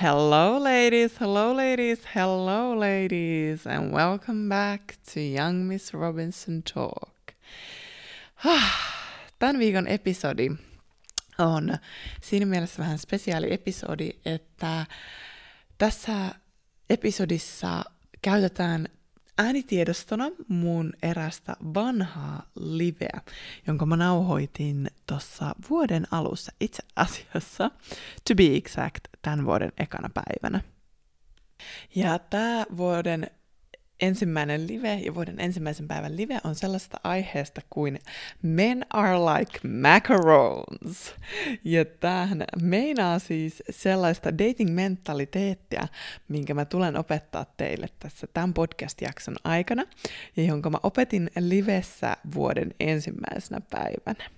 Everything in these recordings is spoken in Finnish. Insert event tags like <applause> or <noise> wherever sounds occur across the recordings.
Hello, ladies, hello, ladies, hello, ladies, and welcome back to Young Miss Robinson Talk. <sighs> Tämän viikon episodi on siinä mielessä vähän spesiaali episodi, että tässä episodissa käytetään äänitiedostona mun erästä vanhaa liveä, jonka mä nauhoitin tuossa vuoden alussa itse asiassa, to be exact, tämän vuoden ekana päivänä. Ja tämä vuoden ensimmäinen live ja vuoden ensimmäisen päivän live on sellaista aiheesta kuin Men are like macarons. Ja tämähän meinaa siis sellaista dating-mentaliteettia, minkä mä tulen opettaa teille tässä tämän podcast-jakson aikana ja jonka mä opetin livessä vuoden ensimmäisenä päivänä.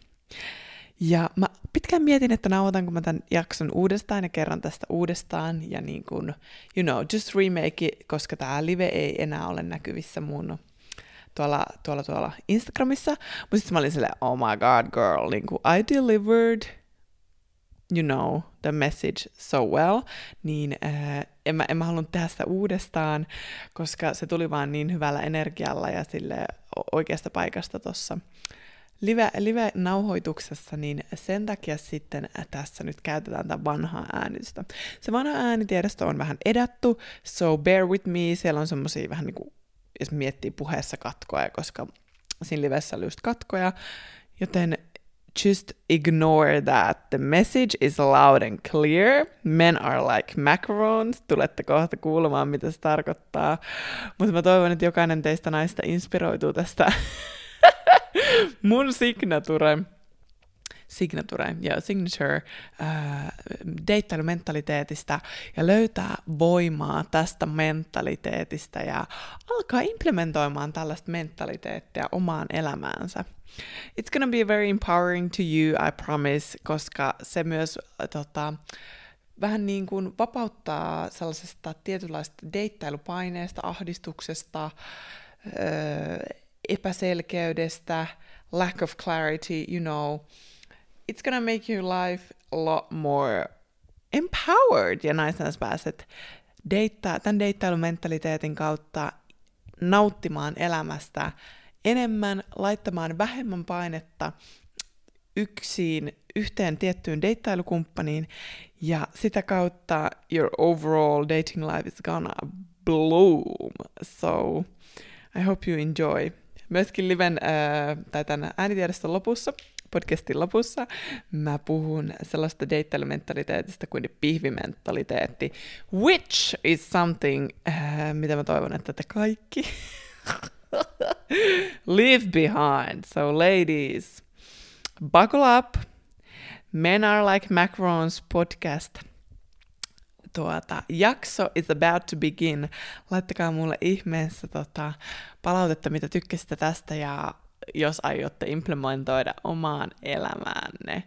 Ja mä pitkään mietin, että nauhoitanko mä tämän jakson uudestaan ja kerran tästä uudestaan ja niin kuin, you know, just remake koska tämä live ei enää ole näkyvissä mun tuolla, tuolla, tuolla Instagramissa. Mutta sitten mä olin silleen, oh my god girl, niin kuin I delivered, you know, the message so well, niin äh, en, mä, en mä halunnut tehdä sitä uudestaan, koska se tuli vaan niin hyvällä energialla ja sille oikeasta paikasta tuossa live, live-nauhoituksessa, niin sen takia sitten tässä nyt käytetään tätä vanhaa äänitystä. Se vanha äänitiedosto on vähän edattu, so bear with me, siellä on semmosia vähän niin kuin, jos miettii puheessa katkoja, koska siinä livessä oli just katkoja, joten just ignore that. The message is loud and clear. Men are like macarons. Tulette kohta kuulemaan, mitä se tarkoittaa. Mutta mä toivon, että jokainen teistä naista inspiroituu tästä <laughs> <laughs> mun signature, signature ja signature äh, deittailumentaliteetista ja löytää voimaa tästä mentaliteetista ja alkaa implementoimaan tällaista mentaliteettia omaan elämäänsä. It's gonna be very empowering to you, I promise, koska se myös tota, vähän niin kuin vapauttaa sellaisesta tietynlaista deittailupaineesta, ahdistuksesta, öö, epäselkeydestä, lack of clarity, you know, it's gonna make your life a lot more empowered. Ja naisena pääset deittaa, tämän deittailumentaliteetin kautta nauttimaan elämästä enemmän, laittamaan vähemmän painetta yksin yhteen tiettyyn deittailukumppaniin. Ja sitä kautta your overall dating life is gonna bloom. So I hope you enjoy myöskin liven äh, tai tämän äänitiedoston lopussa, podcastin lopussa, mä puhun sellaista deittailumentaliteetista kuin pihvimentaliteetti, which is something, äh, mitä mä toivon, että te kaikki <laughs> leave behind. So ladies, buckle up. Men are like macarons podcast – tuota, jakso is about to begin. Laittakaa mulle ihmeessä tota, palautetta, mitä tykkäsitte tästä ja jos aiotte implementoida omaan elämäänne.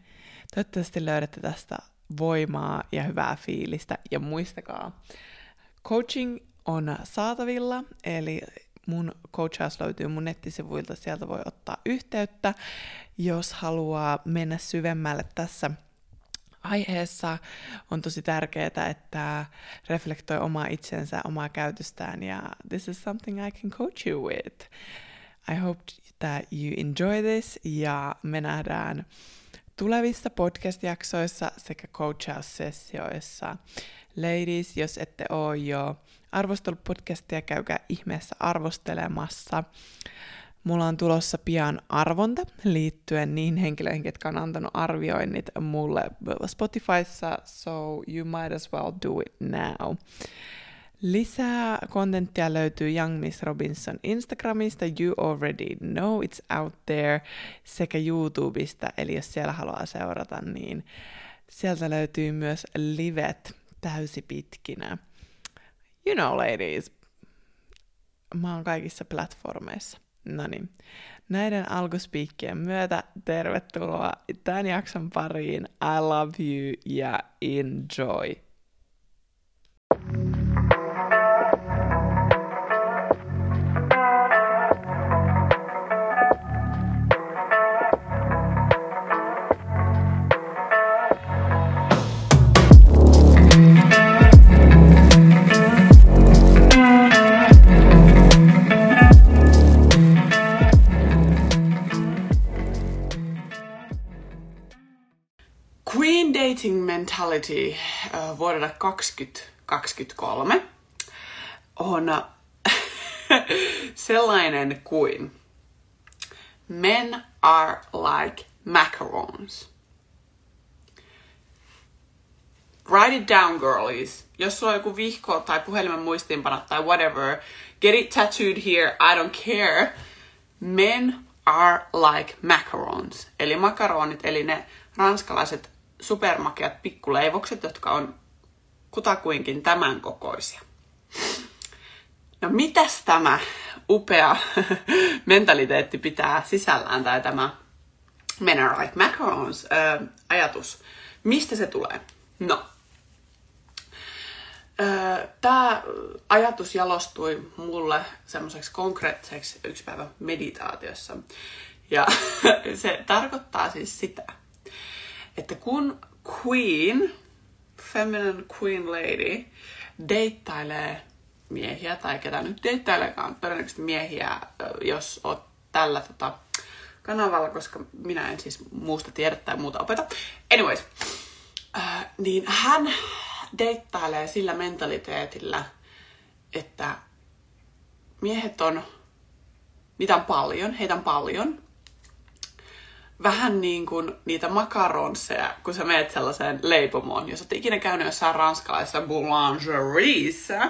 Toivottavasti löydätte tästä voimaa ja hyvää fiilistä. Ja muistakaa, coaching on saatavilla, eli mun coachaus löytyy mun nettisivuilta, sieltä voi ottaa yhteyttä, jos haluaa mennä syvemmälle tässä – aiheessa on tosi tärkeää, että reflektoi omaa itsensä, omaa käytöstään ja this is something I can coach you with. I hope that you enjoy this ja me nähdään tulevissa podcast-jaksoissa sekä coachaus-sessioissa. Ladies, jos ette ole jo arvostellut podcastia, käykää ihmeessä arvostelemassa. Mulla on tulossa pian arvonta liittyen niihin henkilöihin, jotka on antanut arvioinnit mulle Spotifyssa, so you might as well do it now. Lisää kontenttia löytyy Young Miss Robinson Instagramista, you already know it's out there, sekä YouTubesta, eli jos siellä haluaa seurata, niin sieltä löytyy myös livet täysipitkinä. You know ladies, mä oon kaikissa platformeissa. No niin, näiden alkuspiikkien myötä tervetuloa tämän jakson pariin. I love you ja enjoy! Mentality uh, vuodelta 2023 on <laughs> sellainen kuin Men are like macarons. Write it down, girlies. Jos sulla on joku vihko tai puhelimen muistiinpano tai whatever, get it tattooed here, I don't care. Men are like macarons. Eli makaronit, eli ne ranskalaiset supermakeat pikkuleivokset, jotka on kutakuinkin tämän kokoisia. No mitäs tämä upea <laughs> mentaliteetti pitää sisällään, tai tämä are like macarons äh, ajatus. Mistä se tulee? No, Tämä ajatus jalostui mulle semmoiseksi konkreettiseksi yksi päivä meditaatiossa. Ja <laughs> se tarkoittaa siis sitä, että kun queen, feminine queen lady, deittailee miehiä, tai ketä nyt deittailekaan, todennäköisesti miehiä, jos oot tällä tota, kanavalla, koska minä en siis muusta tiedä tai muuta opeta. Anyways, äh, niin hän deittailee sillä mentaliteetillä, että miehet on, niitä on paljon, heitä on paljon. Vähän niin kuin niitä makaronseja, kun sä meet sellaiseen leipomoon, jos oot ikinä käynyt jossain ranskalaisessa boulangerissa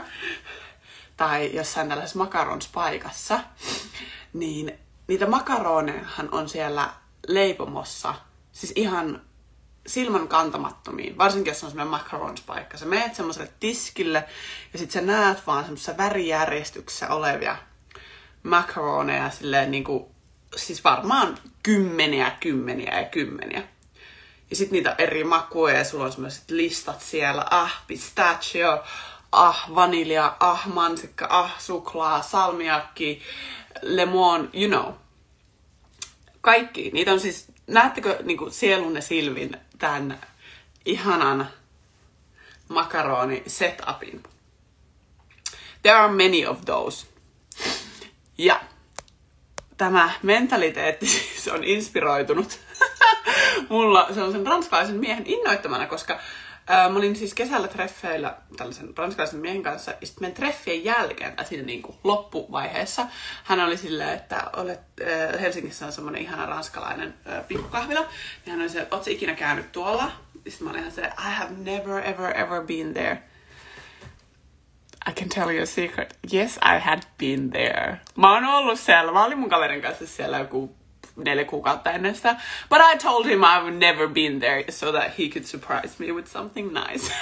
tai jossain tällaisessa makaronspaikassa, niin niitä makaronejahan on siellä leipomossa, siis ihan silmän kantamattomiin, varsinkin jos on semmoinen macarons-paikka. Sä meet semmoiselle tiskille ja sit sä näet vaan semmoisessa värijärjestyksessä olevia macaroneja silleen niinku, siis varmaan kymmeniä, kymmeniä ja kymmeniä. Ja sit niitä eri makuja ja sulla on semmoiset listat siellä, ah pistachio, ah vanilja, ah mansikka, ah suklaa, salmiakki, lemon, you know. Kaikki. Niitä on siis, näettekö niin sielunne silmin tämän ihanan makaroni setupin. There are many of those. Ja tämä mentaliteetti <laughs> siis on inspiroitunut <laughs> mulla sellaisen ranskalaisen miehen innoittamana, koska ää, mä olin siis kesällä treffeillä tällaisen ranskalaisen miehen kanssa, ja sitten meidän treffien jälkeen, tai siinä niin kuin loppuvaiheessa, hän oli silleen, että olet, ää, Helsingissä on semmoinen ihana ranskalainen ää, pikkukahvila, ja hän oli se, ootko ikinä käynyt tuolla? Sitten mä olin ihan se, I have never ever ever been there. I can tell you a secret. Yes, I had been there. Mä oon ollut siellä. Mä olin mun kaverin kanssa siellä joku neljä kuukautta ennen sitä. But I told him I've never been there so that he could surprise me with something nice.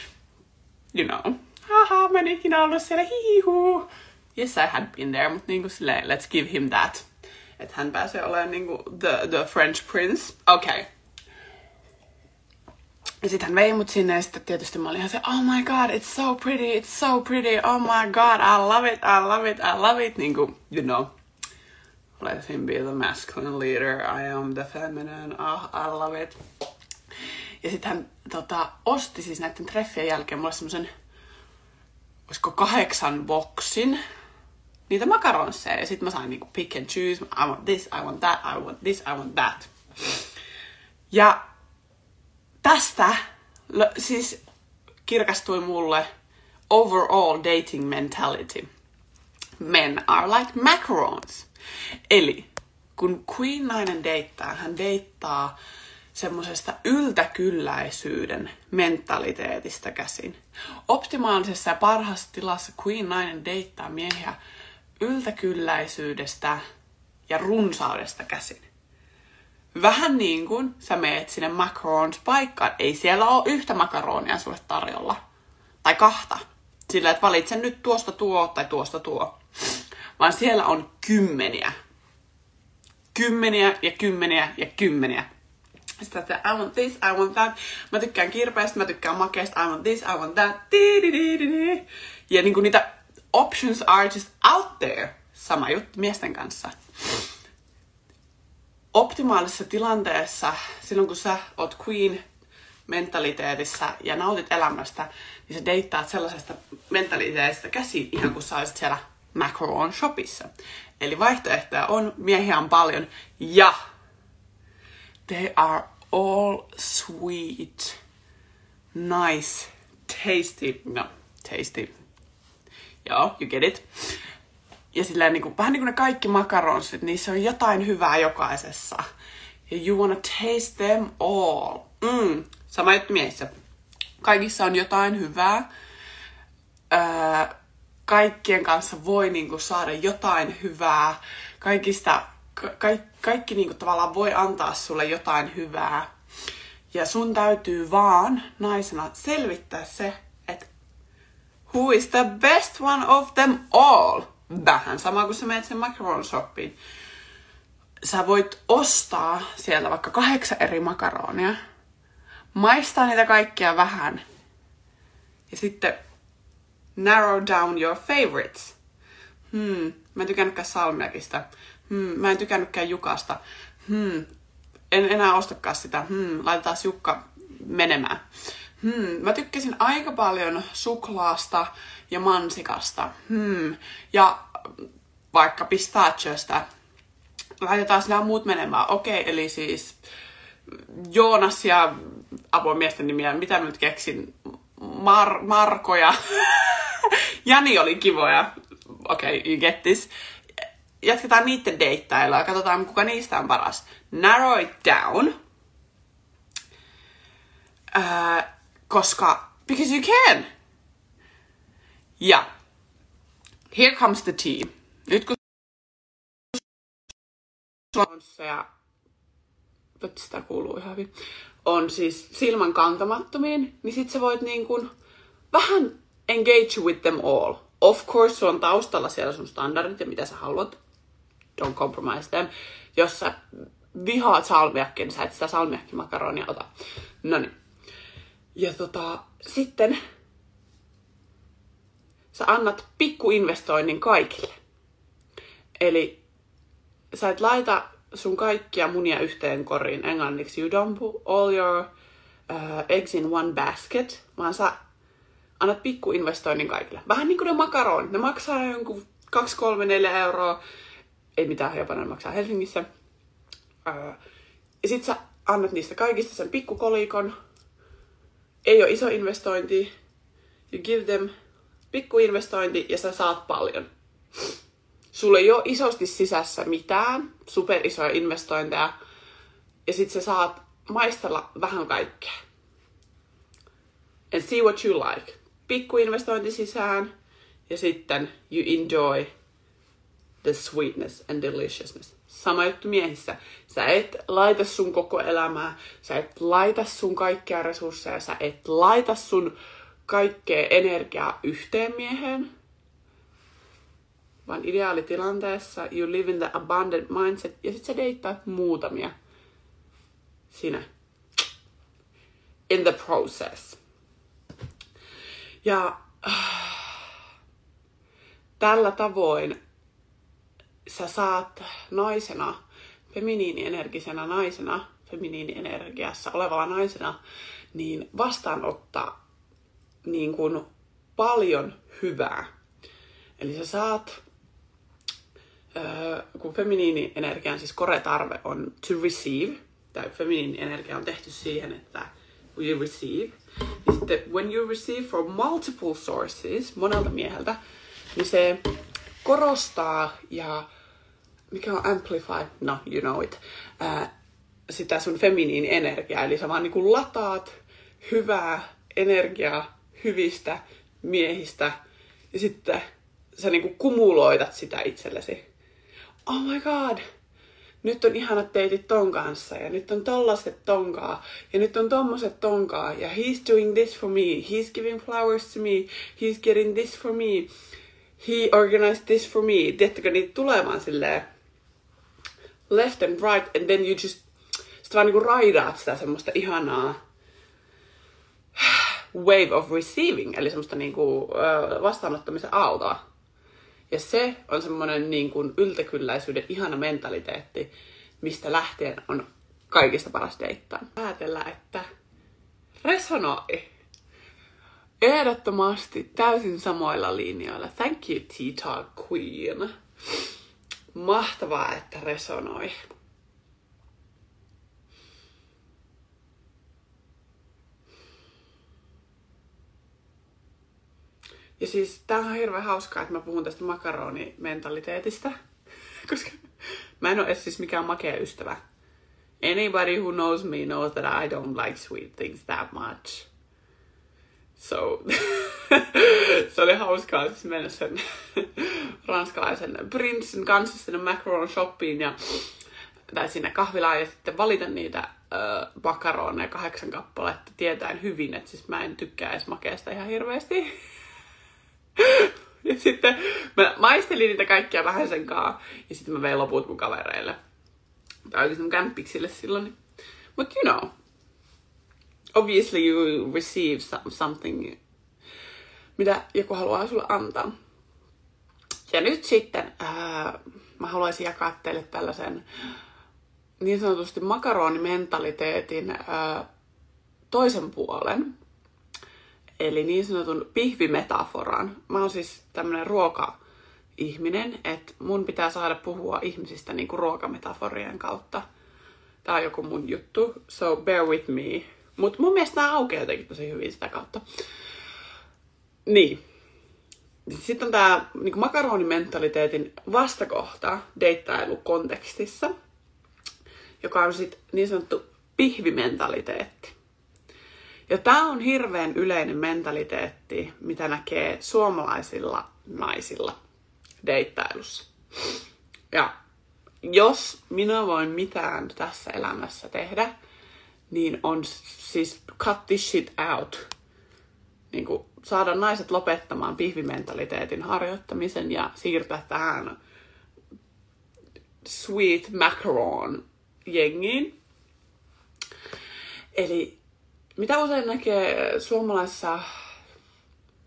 <laughs> you know. Haha, mä en ikinä ollut siellä. Hihihu. Yes, I had been there, mutta niinku silleen, let's give him that. Että hän pääsee olemaan niinku the, the French prince. Okay. Ja sitten hän vei mut sinne ja sitten tietysti mä olin ihan se, oh my god, it's so pretty, it's so pretty, oh my god, I love it, I love it, I love it. Niin kuin, you know, let him be the masculine leader, I am the feminine, oh, I love it. Ja sitten hän tota, osti siis näiden treffien jälkeen mulle semmoisen, olisiko kahdeksan boksin, niitä makaronseja. Ja sitten mä sain niinku pick and choose, I want this, I want that, I want this, I want that. Ja tästä siis kirkastui mulle overall dating mentality. Men are like macarons. Eli kun queen-nainen deittaa, hän deittaa semmoisesta yltäkylläisyyden mentaliteetistä käsin. Optimaalisessa ja parhaassa tilassa queen-nainen deittaa miehiä yltäkylläisyydestä ja runsaudesta käsin. Vähän niin kuin sä meet sinne macarons paikkaan. Ei siellä ole yhtä makaronia sulle tarjolla. Tai kahta. Sillä, että valitse nyt tuosta tuo tai tuosta tuo. Vaan siellä on kymmeniä. Kymmeniä ja kymmeniä ja kymmeniä. Sitten että I want this, I want that. Mä tykkään kirpeästä, mä tykkään makeasta, I want this, I want that. Ja niin kuin niitä options are just out there. Sama juttu miesten kanssa optimaalisessa tilanteessa, silloin kun sä oot queen mentaliteetissa ja nautit elämästä, niin sä deittaat sellaisesta mentaliteetista käsi ihan kuin sä olisit siellä macaron shopissa. Eli vaihtoehtoja on, miehiä on paljon ja they are all sweet. nice, tasty, no, tasty. Joo, you get it. Ja silleen niin kuin, vähän niin kuin ne kaikki makaronsit, niissä on jotain hyvää jokaisessa. Ja you wanna taste them all. Mm, sama juttu miehissä. Kaikissa on jotain hyvää. Öö, kaikkien kanssa voi niin kuin, saada jotain hyvää. Kaikista, ka- kaikki, kaikki niin kuin, tavallaan voi antaa sulle jotain hyvää. Ja sun täytyy vaan naisena selvittää se, että who is the best one of them all? Vähän sama kuin sä menet sen shoppiin. Sä voit ostaa sieltä vaikka kahdeksan eri makaronia, maistaa niitä kaikkia vähän ja sitten narrow down your favorites. Hmm, mä en tykännytkään salmiakista. Hmm, mä en tykännytkään jukasta. Hmm, en enää ostakaan sitä. Hmm, laitetaan Jukka menemään. Hmm, mä tykkäsin aika paljon suklaasta ja mansikasta. Hmm, ja vaikka pistachiosta. Laitetaan nämä muut menemään. Okei, okay, eli siis Joonas ja apumiesten nimiä, mitä nyt keksin? Mar- Markoja. <laughs> Jani oli kivoja. Okei, okay, you get this jatketaan niiden deittailua ja katsotaan, kuka niistä on paras. Narrow it down. Uh, koska, because you can. Ja, here comes the tea. Nyt kun ja sitä kuuluu ihan hyvin, on siis silmän kantamattomiin, niin sit sä voit niin kun vähän engage with them all. Of course, se on taustalla siellä sun standardit ja mitä sä haluat don't compromise them. Jos sä vihaat salmiakkia, niin sä et sitä salmiakkimakaronia ota. No niin. Ja tota, sitten sä annat pikkuinvestoinnin kaikille. Eli sä et laita sun kaikkia munia yhteen koriin englanniksi. You don't put all your uh, eggs in one basket, vaan sä annat pikkuinvestoinnin kaikille. Vähän niin kuin ne makaronit. Ne maksaa jonkun 2, 3, 4 euroa ei mitään Japanin maksaa Helsingissä. Ää, ja sit sä annat niistä kaikista sen pikkukolikon. Ei ole iso investointi. You give them pikkuinvestointi ja sä saat paljon. Sulla ei ole isosti sisässä mitään superisoja investointeja. Ja sit sä saat maistella vähän kaikkea. And see what you like. Pikkuinvestointi sisään ja sitten you enjoy the sweetness and deliciousness. Sama juttu miehissä. Sä et laita sun koko elämää, sä et laita sun kaikkia resursseja, sä et laita sun kaikkea energiaa yhteen mieheen, vaan ideaalitilanteessa you live in the abundant mindset ja sit sä deittaat muutamia sinä in the process. Ja äh, tällä sä saat naisena, feminiinienergisenä naisena, feminiinienergiassa olevalla naisena, niin vastaanottaa niin kuin paljon hyvää. Eli sä saat, kun feminiinienergian siis kore-tarve on to receive, tai feminiinienergia on tehty siihen, että you receive, niin sitten when you receive from multiple sources, monelta mieheltä, niin se korostaa ja mikä on amplify, no you know it, ää, sitä sun feminiin energiaa. Eli sä vaan niin kuin lataat hyvää energiaa hyvistä miehistä. Ja sitten sä niin kuin kumuloitat sitä itsellesi. Oh my god, nyt on ihanat teitit ton kanssa ja nyt on tollaset tonkaa ja nyt on tommoset tonkaa ja he's doing this for me, he's giving flowers to me, he's getting this for me. He organized this for me. Tiedättekö, niitä tulee vaan silleen left and right, and then you just sit vaan niinku raidaat sitä semmoista ihanaa wave of receiving, eli semmoista niinku, vastaanottamisen aaltoa. Ja se on semmoinen niin kuin yltäkylläisyyden ihana mentaliteetti, mistä lähtien on kaikista paras deittaa. Päätellä, että resonoi ehdottomasti täysin samoilla linjoilla. Thank you, Talk Queen. Mahtavaa, että resonoi. Ja siis tää on hirveän hauskaa, että mä puhun tästä makaronimentaliteetistä. <laughs> Koska mä en ole siis mikään makea ystävä. Anybody who knows me knows that I don't like sweet things that much. So, <laughs> se oli hauskaa siis mennä sen <laughs> ranskalaisen prinssin kanssa sinne macaron shoppiin ja tai sinne kahvilaan ja sitten valita niitä makaroneja kahdeksan kappaletta tietäen hyvin, että siis mä en tykkää edes makeasta ihan hirveästi. <laughs> sitten mä maistelin niitä kaikkia vähän sen kaa ja sitten mä vein loput mun kavereille. Tai oikeastaan kämpiksille silloin. But you know, obviously you receive something, mitä joku haluaa sulle antaa. Ja nyt sitten ää, mä haluaisin jakaa teille tällaisen niin sanotusti makaronimentaliteetin ää, toisen puolen. Eli niin sanotun pihvimetaforan. Mä oon siis tämmönen ruoka-ihminen, että mun pitää saada puhua ihmisistä niin kuin ruokametaforien kautta. Tää on joku mun juttu, so bear with me. Mutta mun mielestä nämä aukeaa jotenkin tosi hyvin sitä kautta. Niin. Sitten on tämä niin makaronimentaliteetin vastakohta deittailukontekstissa, joka on sitten niin sanottu pihvimentaliteetti. Ja tämä on hirveän yleinen mentaliteetti, mitä näkee suomalaisilla naisilla deittailussa. Ja jos minä voin mitään tässä elämässä tehdä, niin on siis cut this shit out. Niin kuin saada naiset lopettamaan pihvimentaliteetin harjoittamisen ja siirtää tähän sweet macaron jengiin. Eli mitä usein näkee suomalaisessa,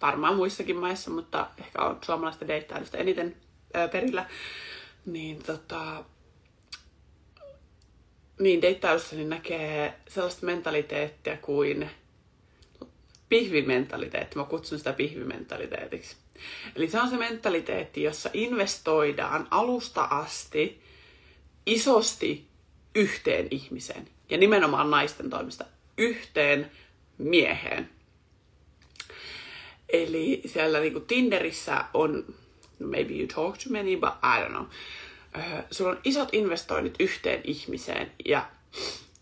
varmaan muissakin maissa, mutta ehkä on suomalaista deittailusta eniten ää, perillä, niin tota, niin deittailussa niin näkee sellaista mentaliteettia kuin pihvimentaliteetti. Mä kutsun sitä pihvimentaliteetiksi. Eli se on se mentaliteetti, jossa investoidaan alusta asti isosti yhteen ihmiseen. Ja nimenomaan naisten toimista yhteen mieheen. Eli siellä niinku Tinderissä on, maybe you talk to many, but I don't know äh, sulla on isot investoinnit yhteen ihmiseen ja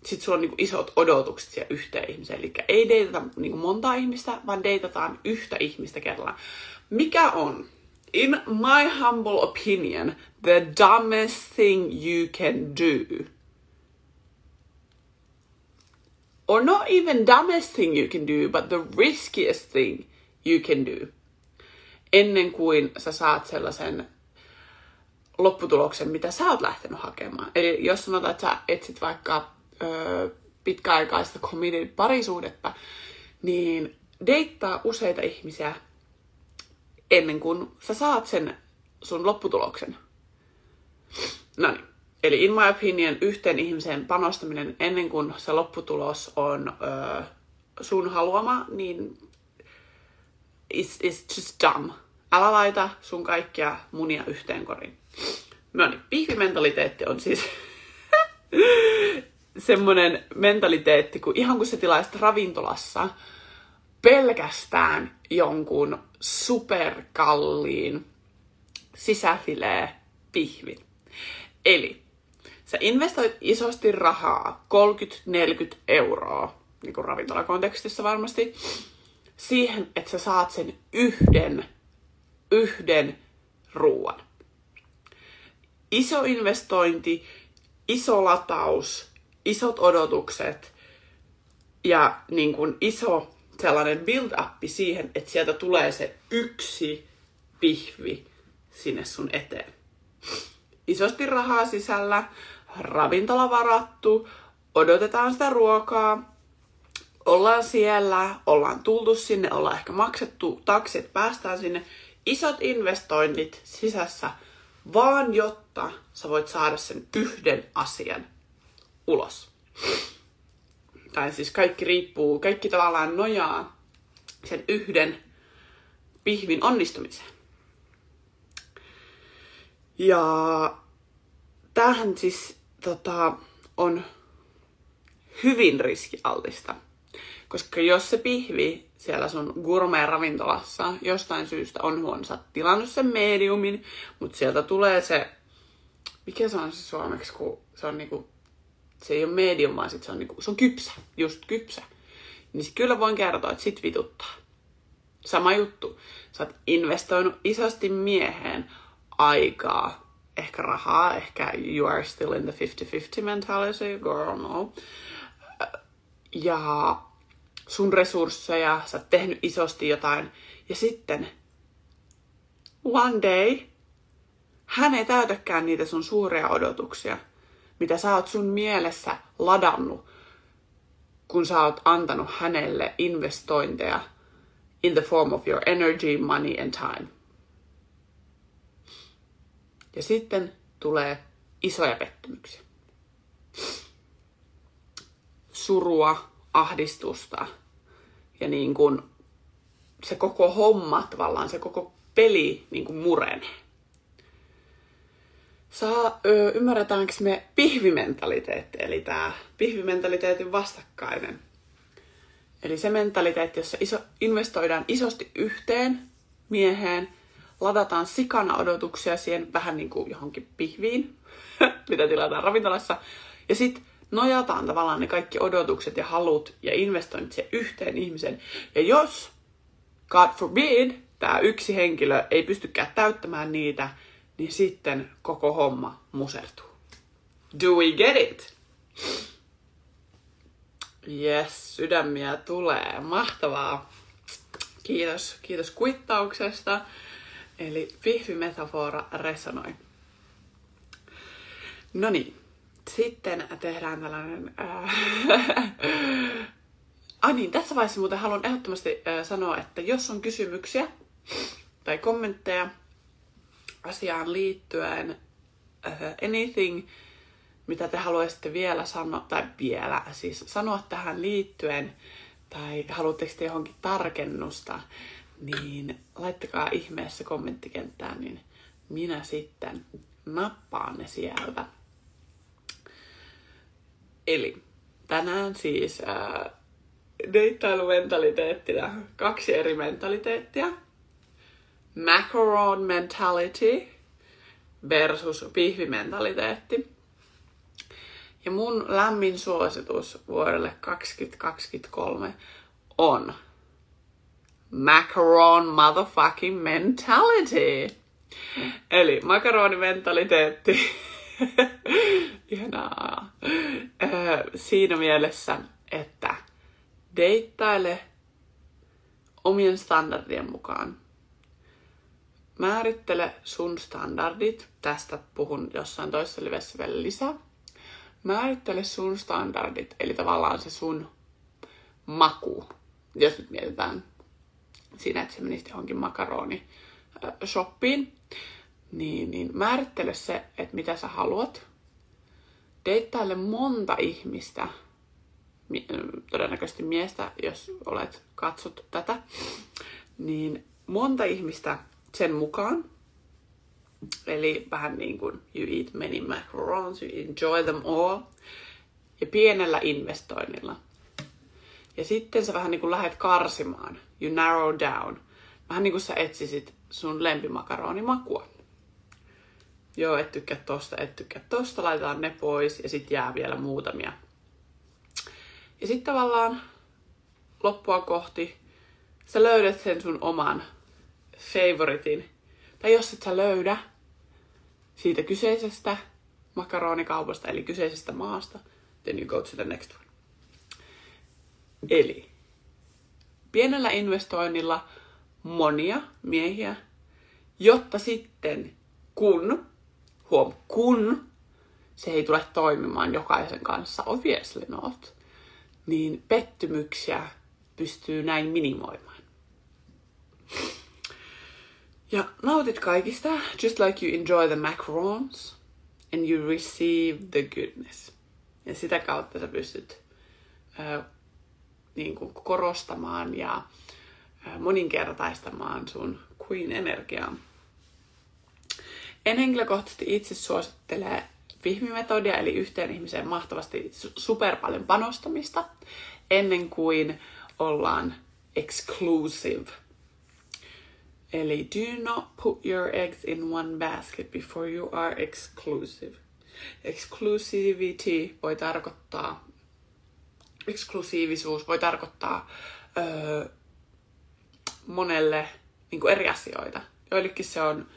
sit sulla on niinku isot odotukset siihen yhteen ihmiseen. Eli ei deitata niinku monta ihmistä, vaan deitataan yhtä ihmistä kerrallaan. Mikä on, in my humble opinion, the dumbest thing you can do? Or not even dumbest thing you can do, but the riskiest thing you can do. Ennen kuin sä saat sellaisen lopputuloksen, mitä sä oot lähtenyt hakemaan. Eli jos sanotaan, että sä etsit vaikka ö, pitkäaikaista committed parisuudetta, niin deittaa useita ihmisiä ennen kuin sä saat sen sun lopputuloksen. No niin. Eli in my opinion, yhteen ihmiseen panostaminen ennen kuin se lopputulos on ö, sun haluama, niin is, is just dumb. Älä laita sun kaikkia munia yhteen koriin. No niin, pihvimentaliteetti on siis <laughs> semmoinen mentaliteetti, kun ihan kun sä tilaisit ravintolassa pelkästään jonkun superkalliin sisäfilee pihvin. Eli sä investoit isosti rahaa, 30-40 euroa, niin kuin ravintolakontekstissa varmasti, siihen, että sä saat sen yhden, yhden ruoan iso investointi, iso lataus, isot odotukset ja niin kuin iso sellainen build-up siihen, että sieltä tulee se yksi pihvi sinne sun eteen. Isosti rahaa sisällä, ravintola varattu, odotetaan sitä ruokaa, ollaan siellä, ollaan tultu sinne, ollaan ehkä maksettu taksi, että päästään sinne. Isot investoinnit sisässä – vaan jotta sä voit saada sen yhden asian ulos. Tai siis kaikki riippuu, kaikki tavallaan nojaa sen yhden pihvin onnistumiseen. Ja tämähän siis tota, on hyvin riskialtista. Koska jos se pihvi siellä sun gourmet-ravintolassa jostain syystä on huono, tilannut sen mediumin, mutta sieltä tulee se, mikä se on se suomeksi, kun se on niinku, se ei ole medium, vaan sit se on, niinku, se on kypsä, just kypsä. Niin kyllä voin kertoa, että sit vituttaa. Sama juttu. Sä oot investoinut isosti mieheen aikaa, ehkä rahaa, ehkä you are still in the 50-50 mentality, girl, no. Ja sun resursseja, sä oot tehnyt isosti jotain, ja sitten one day hän ei täytäkään niitä sun suuria odotuksia, mitä sä oot sun mielessä ladannut, kun sä oot antanut hänelle investointeja in the form of your energy, money and time. Ja sitten tulee isoja pettymyksiä. Surua, ahdistusta ja niin kuin se koko homma tavallaan, se koko peli niin kuin murenee. Saa, ö, ymmärretäänkö me pihvimentaliteetti, eli tämä pihvimentaliteetin vastakkainen. Eli se mentaliteetti, jossa iso, investoidaan isosti yhteen mieheen, ladataan sikana odotuksia siihen vähän niin kuin johonkin pihviin, <laughs> mitä tilataan ravintolassa, ja sitten nojataan tavallaan ne kaikki odotukset ja halut ja investoinnit se yhteen ihmiseen. Ja jos, God forbid, tämä yksi henkilö ei pystykään täyttämään niitä, niin sitten koko homma musertuu. Do we get it? Yes, sydämiä tulee. Mahtavaa. Kiitos, kiitos kuittauksesta. Eli pihvimetafora resonoi. No niin, sitten tehdään tällainen... Äh, <laughs> ah niin, tässä vaiheessa muuten haluan ehdottomasti äh, sanoa, että jos on kysymyksiä tai kommentteja asiaan liittyen, äh, anything, mitä te haluaisitte vielä sanoa, tai vielä, siis sanoa tähän liittyen, tai haluatteko te johonkin tarkennusta, niin laittakaa ihmeessä kommenttikenttään, niin minä sitten nappaan ne sieltä. Eli tänään siis äh, deittailumentaliteettina kaksi eri mentaliteettia. Macaron mentality versus pihvimentaliteetti. Ja mun lämmin suositus vuodelle 2023 on Macaron motherfucking mentality. Eli makaronimentaliteetti <laughs> Ihanaa. Öö, siinä mielessä, että deittaile omien standardien mukaan. Määrittele sun standardit. Tästä puhun jossain toisessa livessä vielä lisää. Määrittele sun standardit, eli tavallaan se sun maku. Jos nyt mietitään siinä, että se menisi johonkin makaroni shoppiin, niin, niin määrittele se, että mitä sä haluat. Deittaile monta ihmistä, todennäköisesti miestä, jos olet katsot tätä, niin monta ihmistä sen mukaan. Eli vähän niin kuin you eat many macarons, you enjoy them all. Ja pienellä investoinnilla. Ja sitten sä vähän niin kuin lähdet karsimaan. You narrow down. Vähän niin kuin sä etsisit sun lempimakaronimakua joo, et tykkää tosta, et tykkää tosta, laitetaan ne pois ja sitten jää vielä muutamia. Ja sitten tavallaan loppua kohti sä löydät sen sun oman favoritin. Tai jos et sä löydä siitä kyseisestä makaronikaupasta, eli kyseisestä maasta, then you go to the next one. Eli pienellä investoinnilla monia miehiä, jotta sitten kun huom, kun se ei tule toimimaan jokaisen kanssa, obviously not, niin pettymyksiä pystyy näin minimoimaan. Ja nautit kaikista, just like you enjoy the macarons and you receive the goodness. Ja sitä kautta sä pystyt niin kuin korostamaan ja moninkertaistamaan sun queen-energiaa. En henkilökohtaisesti itse suosittele vihmimetodia, eli yhteen ihmiseen mahtavasti super paljon panostamista, ennen kuin ollaan exclusive. Eli do not put your eggs in one basket before you are exclusive. Exclusivity voi tarkoittaa, eksklusiivisuus voi tarkoittaa öö, monelle niin kuin eri asioita. Joillekin se on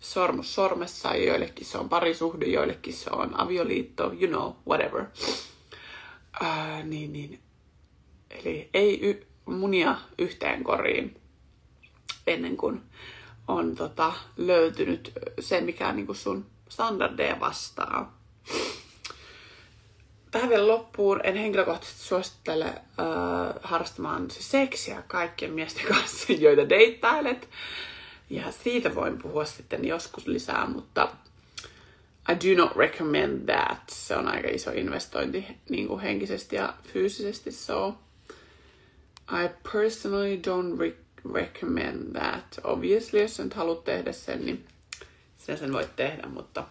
sormus sormessa, joillekin se on parisuhde, joillekin se on avioliitto, you know, whatever. Uh, niin, niin. Eli ei y- munia yhteen koriin ennen kuin on tota, löytynyt se, mikä niin kuin sun standardeja vastaa. Tähän vielä loppuun en henkilökohtaisesti suosittele äh, harrastamaan siis seksiä kaikkien miesten <laughs> kanssa, joita deittailet. Ja siitä voin puhua sitten joskus lisää, mutta I do not recommend that. Se on aika iso investointi niin kuin henkisesti ja fyysisesti. So I personally don't re- recommend that. Obviously, jos nyt haluat tehdä sen, niin sinä sen voit tehdä, mutta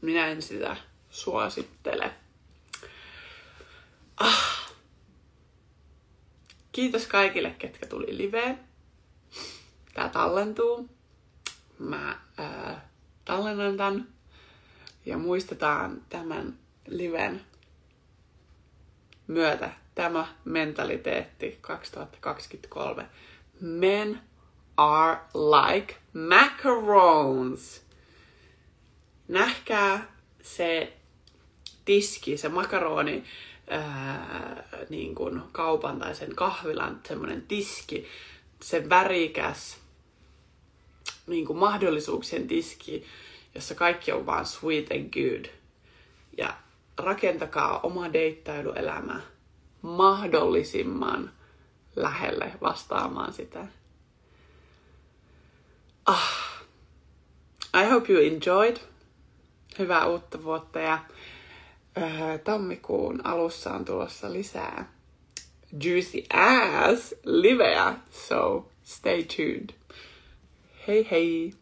minä en sitä suosittele. Ah. Kiitos kaikille, ketkä tuli liveen. Tää tallentuu. Mä ää, tallennan tän. Ja muistetaan tämän liven myötä tämä mentaliteetti 2023. Men are like macarons. Nähkää se tiski, se makaroni, ää, niin kuin kaupan tai sen kahvilan semmoinen tiski, se värikäs niin kuin mahdollisuuksien tiski, jossa kaikki on vaan sweet and good. Ja rakentakaa oma deittailuelämä mahdollisimman lähelle vastaamaan sitä. Ah. I hope you enjoyed. Hyvää uutta vuotta ja äh, tammikuun alussa on tulossa lisää juicy ass liveä, so stay tuned. Hei hei!